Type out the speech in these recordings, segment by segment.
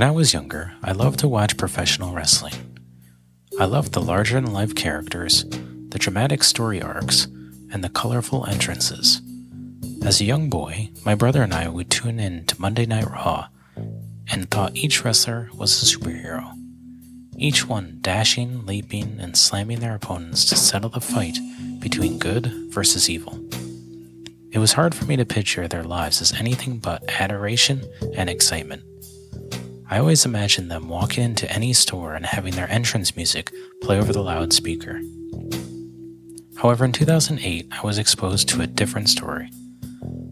When I was younger, I loved to watch professional wrestling. I loved the larger than life characters, the dramatic story arcs, and the colorful entrances. As a young boy, my brother and I would tune in to Monday Night Raw and thought each wrestler was a superhero. Each one dashing, leaping, and slamming their opponents to settle the fight between good versus evil. It was hard for me to picture their lives as anything but adoration and excitement. I always imagined them walking into any store and having their entrance music play over the loudspeaker. However, in 2008, I was exposed to a different story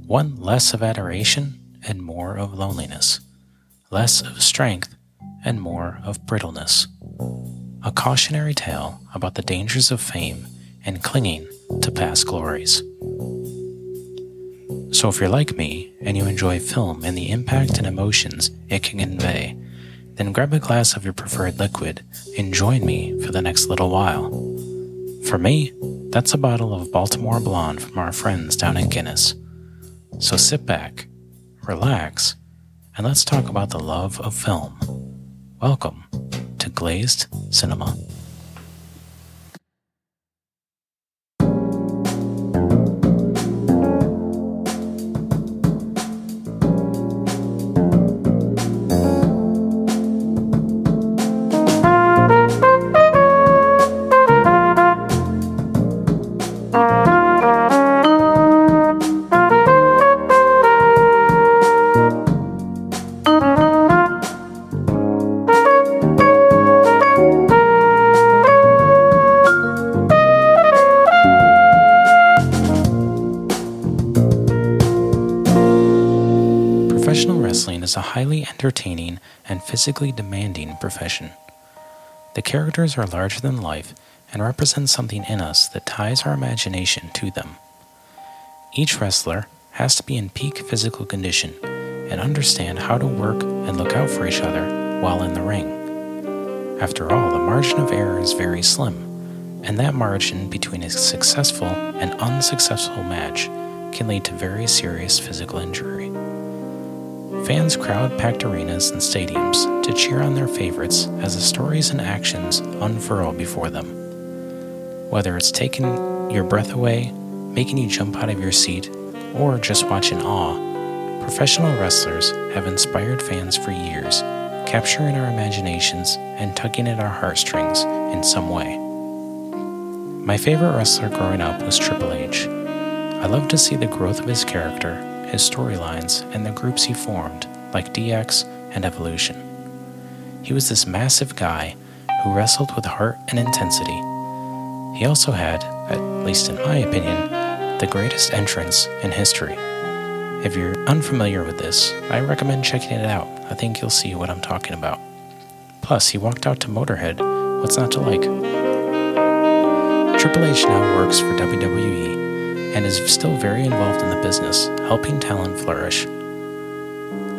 one less of adoration and more of loneliness, less of strength and more of brittleness. A cautionary tale about the dangers of fame and clinging to past glories. So, if you're like me and you enjoy film and the impact and emotions it can convey, then grab a glass of your preferred liquid and join me for the next little while. For me, that's a bottle of Baltimore Blonde from our friends down at Guinness. So sit back, relax, and let's talk about the love of film. Welcome to Glazed Cinema. Highly entertaining and physically demanding profession. The characters are larger than life and represent something in us that ties our imagination to them. Each wrestler has to be in peak physical condition and understand how to work and look out for each other while in the ring. After all, the margin of error is very slim, and that margin between a successful and unsuccessful match can lead to very serious physical injury. Fans crowd packed arenas and stadiums to cheer on their favorites as the stories and actions unfurl before them. Whether it's taking your breath away, making you jump out of your seat, or just watch in awe, professional wrestlers have inspired fans for years, capturing our imaginations and tugging at our heartstrings in some way. My favorite wrestler growing up was Triple H. I loved to see the growth of his character his storylines, and the groups he formed, like DX and Evolution. He was this massive guy who wrestled with heart and intensity. He also had, at least in my opinion, the greatest entrance in history. If you're unfamiliar with this, I recommend checking it out. I think you'll see what I'm talking about. Plus, he walked out to Motorhead. What's not to like? Triple H now works for WWE and is still very involved in the business, helping talent flourish.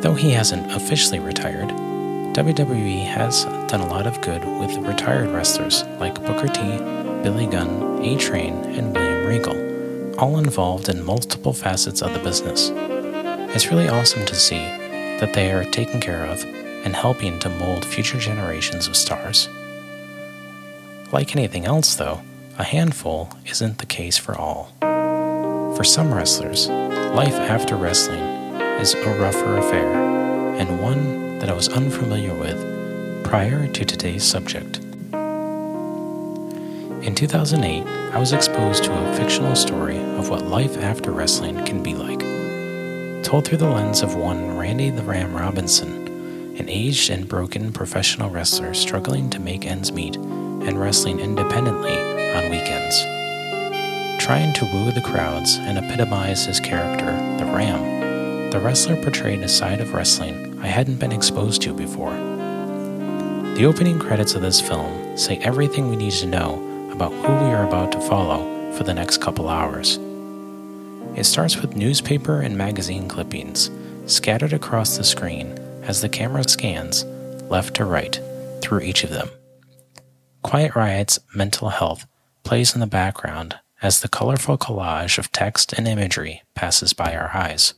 Though he hasn't officially retired, WWE has done a lot of good with retired wrestlers like Booker T, Billy Gunn, A Train, and William Regal, all involved in multiple facets of the business. It's really awesome to see that they are taken care of and helping to mold future generations of stars. Like anything else, though, a handful isn't the case for all. For some wrestlers, life after wrestling is a rougher affair, and one that I was unfamiliar with prior to today's subject. In 2008, I was exposed to a fictional story of what life after wrestling can be like. Told through the lens of one Randy the Ram Robinson, an aged and broken professional wrestler struggling to make ends meet and wrestling independently on weekends. Trying to woo the crowds and epitomize his character, the Ram, the wrestler portrayed a side of wrestling I hadn't been exposed to before. The opening credits of this film say everything we need to know about who we are about to follow for the next couple hours. It starts with newspaper and magazine clippings scattered across the screen as the camera scans left to right through each of them. Quiet Riot's Metal Health plays in the background as the colorful collage of text and imagery passes by our eyes.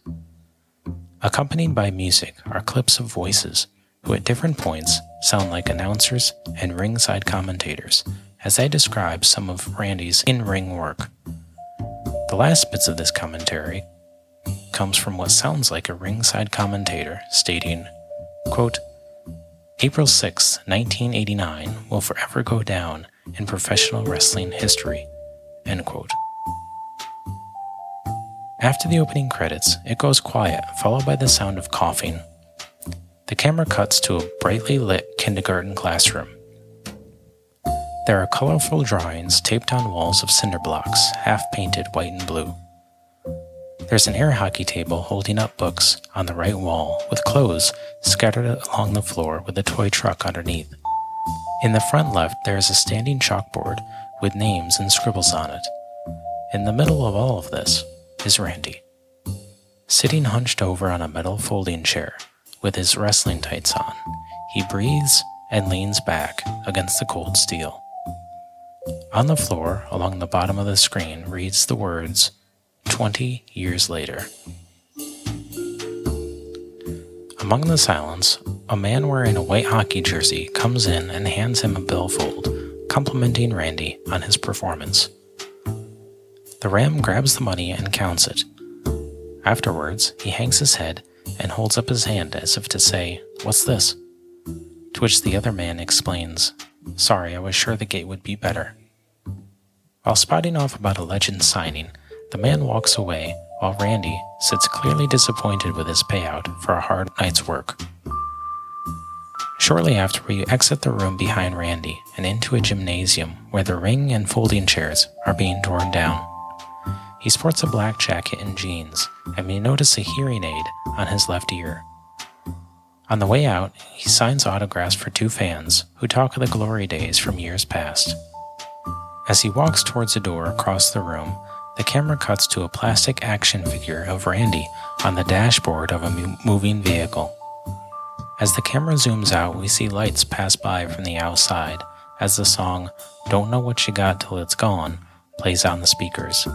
Accompanied by music are clips of voices who at different points sound like announcers and ringside commentators as they describe some of Randy's in ring work. The last bits of this commentary comes from what sounds like a ringside commentator stating, quote, April 6, 1989 will forever go down in professional wrestling history. End quote. After the opening credits, it goes quiet, followed by the sound of coughing. The camera cuts to a brightly lit kindergarten classroom. There are colorful drawings taped on walls of cinder blocks, half painted white and blue. There's an air hockey table holding up books on the right wall, with clothes scattered along the floor with a toy truck underneath. In the front left, there is a standing chalkboard with names and scribbles on it. In the middle of all of this is Randy, sitting hunched over on a metal folding chair with his wrestling tights on. He breathes and leans back against the cold steel. On the floor, along the bottom of the screen, reads the words 20 years later. Among the silence, a man wearing a white hockey jersey comes in and hands him a billfold, complimenting Randy on his performance. The Ram grabs the money and counts it. Afterwards, he hangs his head and holds up his hand as if to say, What's this? To which the other man explains, Sorry, I was sure the gate would be better. While spouting off about a legend signing, the man walks away while Randy sits clearly disappointed with his payout for a hard night's work. Shortly after, we exit the room behind Randy and into a gymnasium where the ring and folding chairs are being torn down. He sports a black jacket and jeans, and we notice a hearing aid on his left ear. On the way out, he signs autographs for two fans who talk of the glory days from years past. As he walks towards a door across the room, the camera cuts to a plastic action figure of Randy on the dashboard of a moving vehicle. As the camera zooms out, we see lights pass by from the outside as the song Don't Know What You Got Till It's Gone plays on the speakers.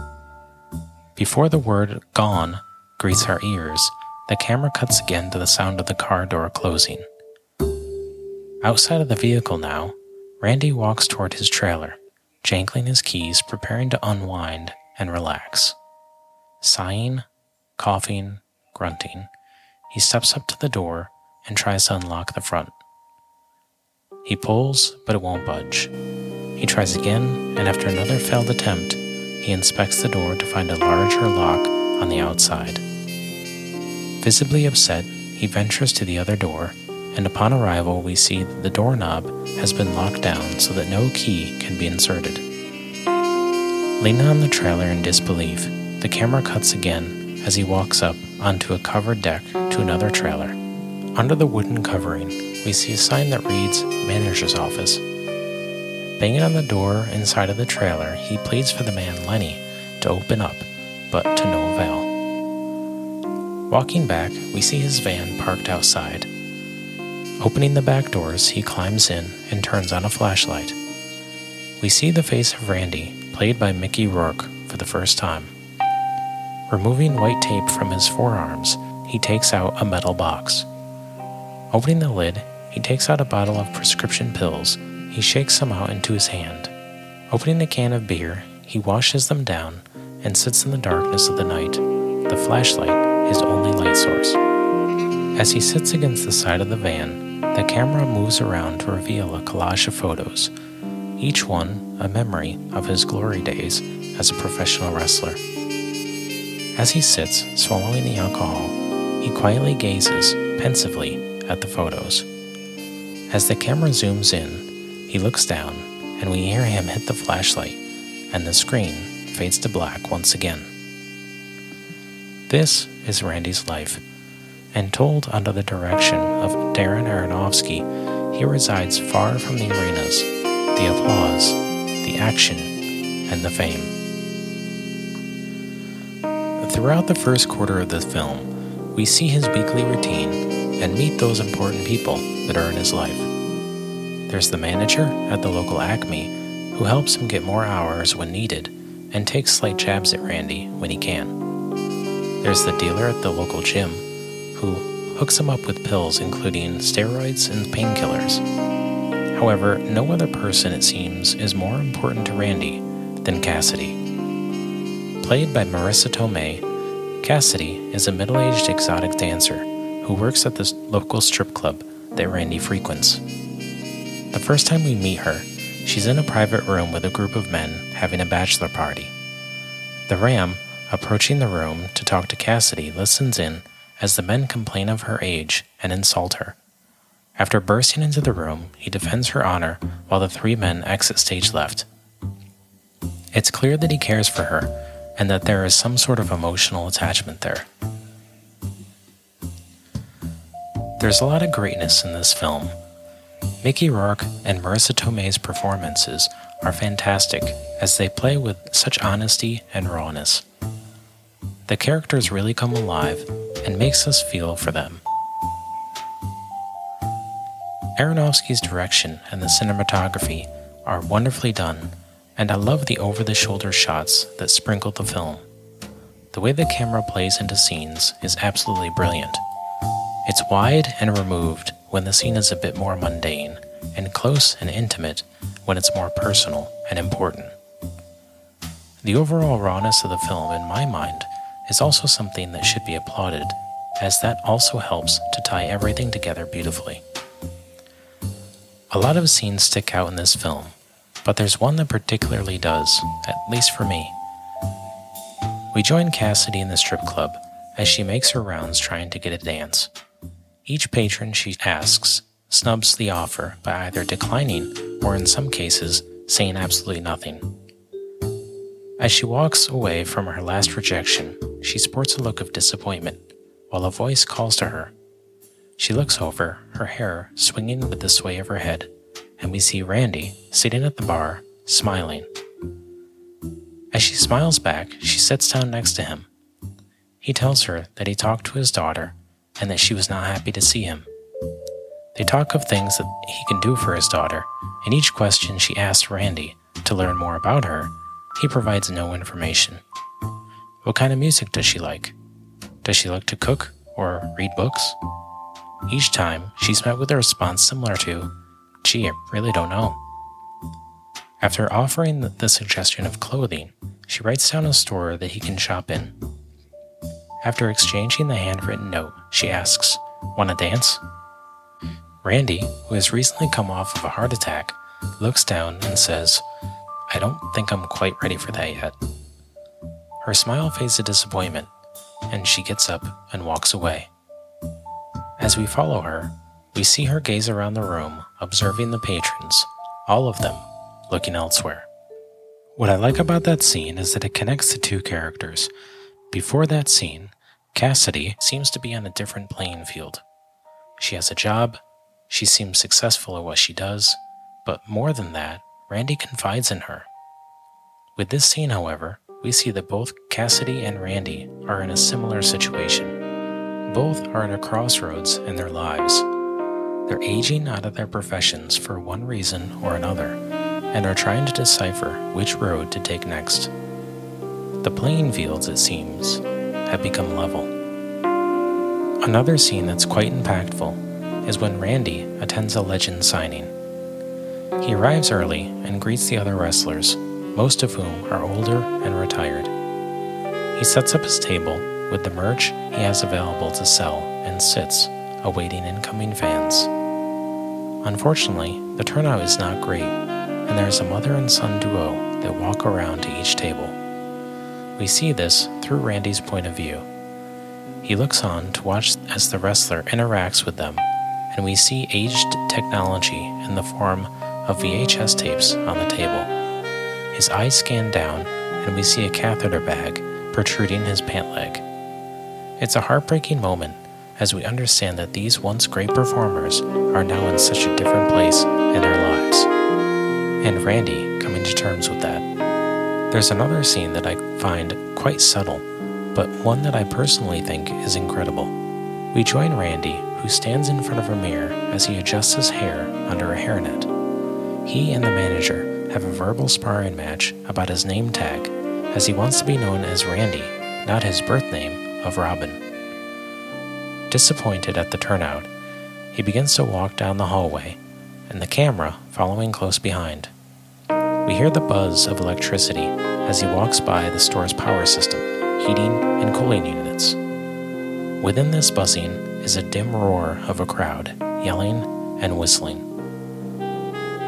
Before the word gone greets our ears, the camera cuts again to the sound of the car door closing. Outside of the vehicle now, Randy walks toward his trailer, jangling his keys, preparing to unwind and relax. Sighing, coughing, grunting, he steps up to the door and tries to unlock the front. He pulls, but it won't budge. He tries again, and after another failed attempt, he inspects the door to find a larger lock on the outside. Visibly upset, he ventures to the other door, and upon arrival, we see that the doorknob has been locked down so that no key can be inserted. Leaning on the trailer in disbelief, the camera cuts again as he walks up onto a covered deck to another trailer. Under the wooden covering, we see a sign that reads Manager's Office. Banging on the door inside of the trailer, he pleads for the man Lenny to open up, but to no avail. Walking back, we see his van parked outside. Opening the back doors, he climbs in and turns on a flashlight. We see the face of Randy played by Mickey Rourke for the first time. Removing white tape from his forearms, he takes out a metal box. Opening the lid, he takes out a bottle of prescription pills. He shakes some out into his hand. Opening a can of beer, he washes them down and sits in the darkness of the night, the flashlight his only light source. As he sits against the side of the van, the camera moves around to reveal a collage of photos each one a memory of his glory days as a professional wrestler. As he sits, swallowing the alcohol, he quietly gazes pensively at the photos. As the camera zooms in, he looks down, and we hear him hit the flashlight, and the screen fades to black once again. This is Randy's life, and told under the direction of Darren Aronofsky, he resides far from the arenas the applause, the action, and the fame. Throughout the first quarter of the film, we see his weekly routine and meet those important people that are in his life. There's the manager at the local Acme who helps him get more hours when needed and takes slight jabs at Randy when he can. There's the dealer at the local gym who, hooks him up with pills including steroids and painkillers. However, no other person, it seems, is more important to Randy than Cassidy. Played by Marisa Tomei, Cassidy is a middle aged exotic dancer who works at the local strip club that Randy frequents. The first time we meet her, she's in a private room with a group of men having a bachelor party. The Ram, approaching the room to talk to Cassidy, listens in as the men complain of her age and insult her. After bursting into the room, he defends her honor while the three men exit stage left. It's clear that he cares for her and that there is some sort of emotional attachment there. There's a lot of greatness in this film. Mickey Rourke and Marisa Tomei's performances are fantastic as they play with such honesty and rawness. The characters really come alive and makes us feel for them. Aronofsky's direction and the cinematography are wonderfully done, and I love the over the shoulder shots that sprinkle the film. The way the camera plays into scenes is absolutely brilliant. It's wide and removed when the scene is a bit more mundane, and close and intimate when it's more personal and important. The overall rawness of the film, in my mind, is also something that should be applauded, as that also helps to tie everything together beautifully. A lot of scenes stick out in this film, but there's one that particularly does, at least for me. We join Cassidy in the strip club as she makes her rounds trying to get a dance. Each patron she asks snubs the offer by either declining or, in some cases, saying absolutely nothing. As she walks away from her last rejection, she sports a look of disappointment while a voice calls to her. She looks over, her hair swinging with the sway of her head, and we see Randy sitting at the bar, smiling. As she smiles back, she sits down next to him. He tells her that he talked to his daughter and that she was not happy to see him. They talk of things that he can do for his daughter, and each question she asks Randy to learn more about her, he provides no information. What kind of music does she like? Does she like to cook or read books? Each time, she's met with a response similar to, Gee, I really don't know. After offering the suggestion of clothing, she writes down a store that he can shop in. After exchanging the handwritten note, she asks, Want to dance? Randy, who has recently come off of a heart attack, looks down and says, I don't think I'm quite ready for that yet. Her smile fades to disappointment, and she gets up and walks away. As we follow her, we see her gaze around the room, observing the patrons, all of them looking elsewhere. What I like about that scene is that it connects the two characters. Before that scene, Cassidy seems to be on a different playing field. She has a job, she seems successful at what she does, but more than that, Randy confides in her. With this scene, however, we see that both Cassidy and Randy are in a similar situation. Both are at a crossroads in their lives. They're aging out of their professions for one reason or another and are trying to decipher which road to take next. The playing fields, it seems, have become level. Another scene that's quite impactful is when Randy attends a legend signing. He arrives early and greets the other wrestlers, most of whom are older and retired. He sets up his table with the merch he has available to sell and sits, awaiting incoming fans. Unfortunately, the turnout is not great, and there is a mother and son duo that walk around to each table. We see this through Randy's point of view. He looks on to watch as the wrestler interacts with them, and we see aged technology in the form of VHS tapes on the table. His eyes scan down, and we see a catheter bag protruding his pant leg. It's a heartbreaking moment as we understand that these once great performers are now in such a different place in their lives. And Randy coming to terms with that. There's another scene that I find quite subtle, but one that I personally think is incredible. We join Randy, who stands in front of a mirror as he adjusts his hair under a hairnet. He and the manager have a verbal sparring match about his name tag, as he wants to be known as Randy, not his birth name of Robin. Disappointed at the turnout, he begins to walk down the hallway, and the camera following close behind. We hear the buzz of electricity as he walks by the store's power system, heating and cooling units. Within this buzzing is a dim roar of a crowd, yelling and whistling.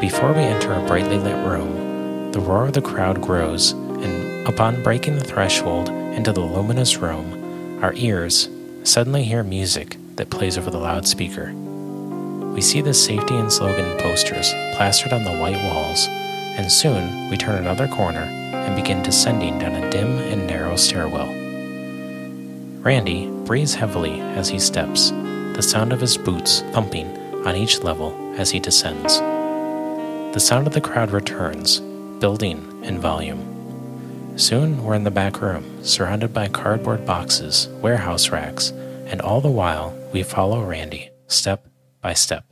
Before we enter a brightly lit room, the roar of the crowd grows, and upon breaking the threshold into the luminous room, our ears suddenly hear music that plays over the loudspeaker. We see the safety and slogan posters plastered on the white walls, and soon we turn another corner and begin descending down a dim and narrow stairwell. Randy breathes heavily as he steps, the sound of his boots thumping on each level as he descends. The sound of the crowd returns, building in volume. Soon we're in the back room, surrounded by cardboard boxes, warehouse racks, and all the while we follow Randy, step by step.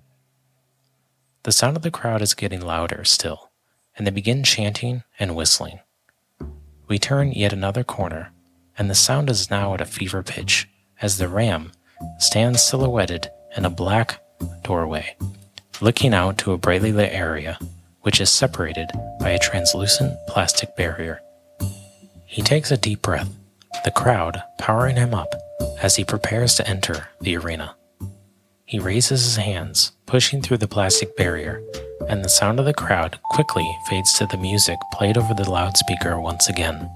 The sound of the crowd is getting louder still, and they begin chanting and whistling. We turn yet another corner, and the sound is now at a fever pitch as the ram stands silhouetted in a black doorway, looking out to a brightly lit area which is separated by a translucent plastic barrier. He takes a deep breath, the crowd powering him up as he prepares to enter the arena. He raises his hands, pushing through the plastic barrier, and the sound of the crowd quickly fades to the music played over the loudspeaker once again.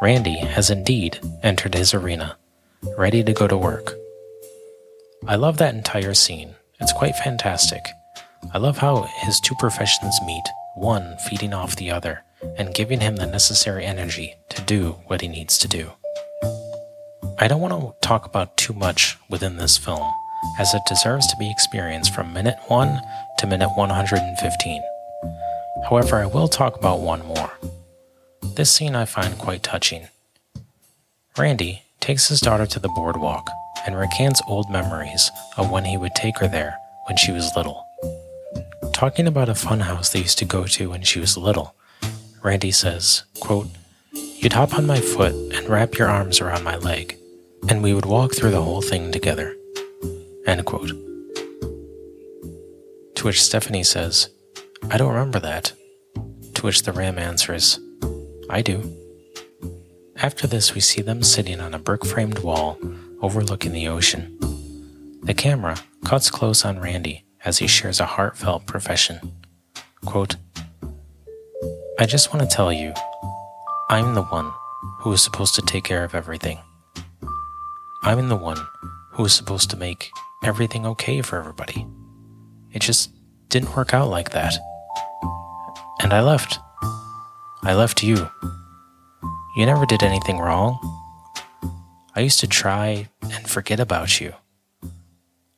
Randy has indeed entered his arena, ready to go to work. I love that entire scene. It's quite fantastic. I love how his two professions meet, one feeding off the other and giving him the necessary energy to do what he needs to do. I don't want to talk about too much within this film, as it deserves to be experienced from minute 1 to minute 115. However, I will talk about one more. This scene I find quite touching. Randy takes his daughter to the boardwalk and recants old memories of when he would take her there when she was little. Talking about a funhouse they used to go to when she was little, Randy says, quote, You'd hop on my foot and wrap your arms around my leg, and we would walk through the whole thing together. End quote. To which Stephanie says, I don't remember that. To which the ram answers, I do. After this, we see them sitting on a brick framed wall overlooking the ocean. The camera cuts close on Randy as he shares a heartfelt profession. Quote, I just want to tell you, I'm the one who is supposed to take care of everything. I'm the one who is supposed to make everything okay for everybody. It just didn't work out like that. And I left. I left you. You never did anything wrong. I used to try and forget about you.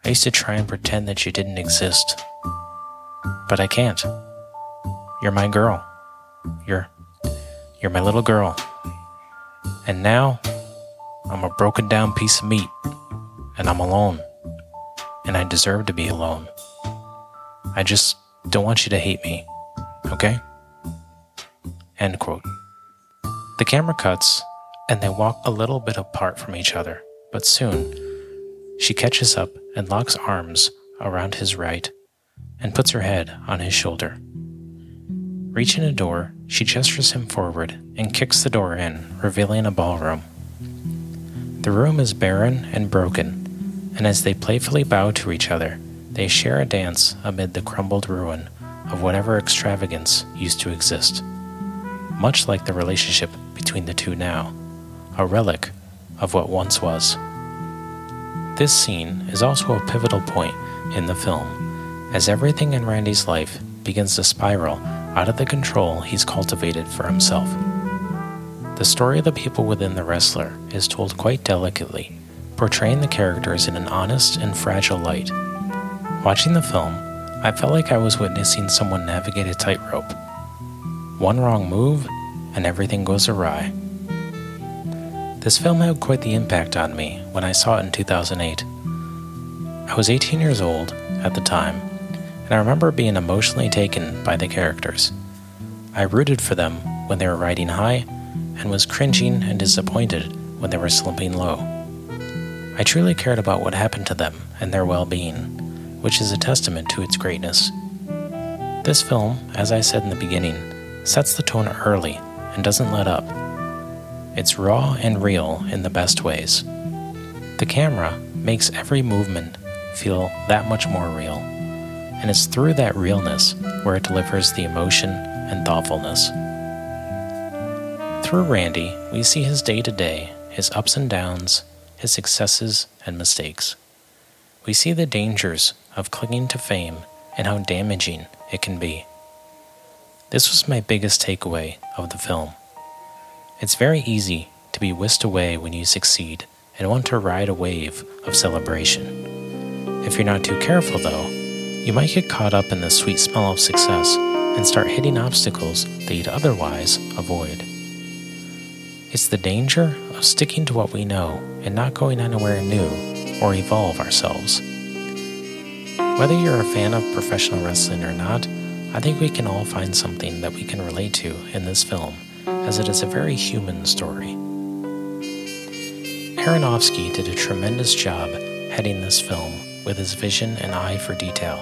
I used to try and pretend that you didn't exist. But I can't. You're my girl. You're you're my little girl. And now I'm a broken down piece of meat and I'm alone. And I deserve to be alone. I just don't want you to hate me. Okay? End quote. The camera cuts and they walk a little bit apart from each other, but soon she catches up and locks arms around his right and puts her head on his shoulder. Reaching a door, she gestures him forward and kicks the door in, revealing a ballroom. The room is barren and broken, and as they playfully bow to each other, they share a dance amid the crumbled ruin of whatever extravagance used to exist. Much like the relationship between the two now, a relic of what once was. This scene is also a pivotal point in the film, as everything in Randy's life begins to spiral out of the control he's cultivated for himself. The story of the people within the wrestler is told quite delicately, portraying the characters in an honest and fragile light. Watching the film, I felt like I was witnessing someone navigate a tightrope. One wrong move, and everything goes awry. This film had quite the impact on me when I saw it in 2008. I was 18 years old at the time and I remember being emotionally taken by the characters. I rooted for them when they were riding high and was cringing and disappointed when they were slumping low. I truly cared about what happened to them and their well being, which is a testament to its greatness. This film, as I said in the beginning, sets the tone early and doesn't let up. It's raw and real in the best ways. The camera makes every movement feel that much more real, and it's through that realness where it delivers the emotion and thoughtfulness. Through Randy, we see his day to day, his ups and downs, his successes and mistakes. We see the dangers of clinging to fame and how damaging it can be. This was my biggest takeaway of the film. It's very easy to be whisked away when you succeed and want to ride a wave of celebration. If you're not too careful, though, you might get caught up in the sweet smell of success and start hitting obstacles that you'd otherwise avoid. It's the danger of sticking to what we know and not going anywhere new or evolve ourselves. Whether you're a fan of professional wrestling or not, I think we can all find something that we can relate to in this film, as it is a very human story. Aronofsky did a tremendous job heading this film with his vision and eye for detail.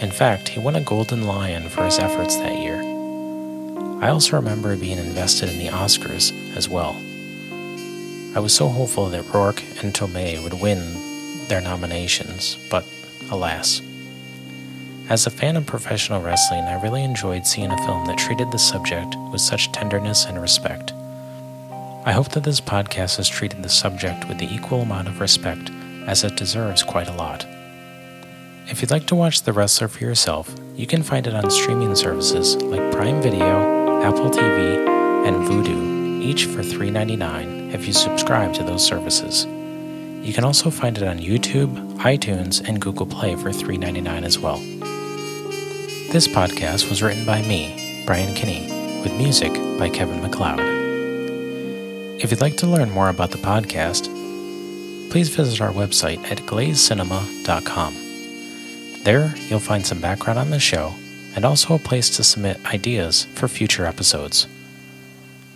In fact, he won a Golden Lion for his efforts that year. I also remember being invested in the Oscars as well. I was so hopeful that Rourke and Tomei would win their nominations, but alas. As a fan of professional wrestling, I really enjoyed seeing a film that treated the subject with such tenderness and respect. I hope that this podcast has treated the subject with the equal amount of respect as it deserves quite a lot. If you'd like to watch The Wrestler for yourself, you can find it on streaming services like Prime Video Apple TV, and Vudu, each for $3.99 if you subscribe to those services. You can also find it on YouTube, iTunes, and Google Play for $3.99 as well. This podcast was written by me, Brian Kinney, with music by Kevin MacLeod. If you'd like to learn more about the podcast, please visit our website at glazecinema.com. There, you'll find some background on the show and also a place to submit ideas for future episodes.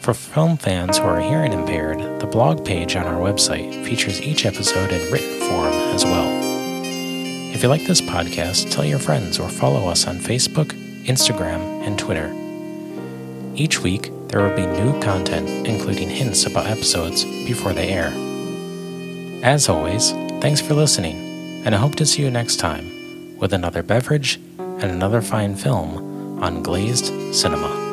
For film fans who are hearing impaired, the blog page on our website features each episode in written form as well. If you like this podcast, tell your friends or follow us on Facebook, Instagram, and Twitter. Each week, there will be new content, including hints about episodes before they air. As always, thanks for listening, and I hope to see you next time with another beverage and another fine film on Glazed Cinema.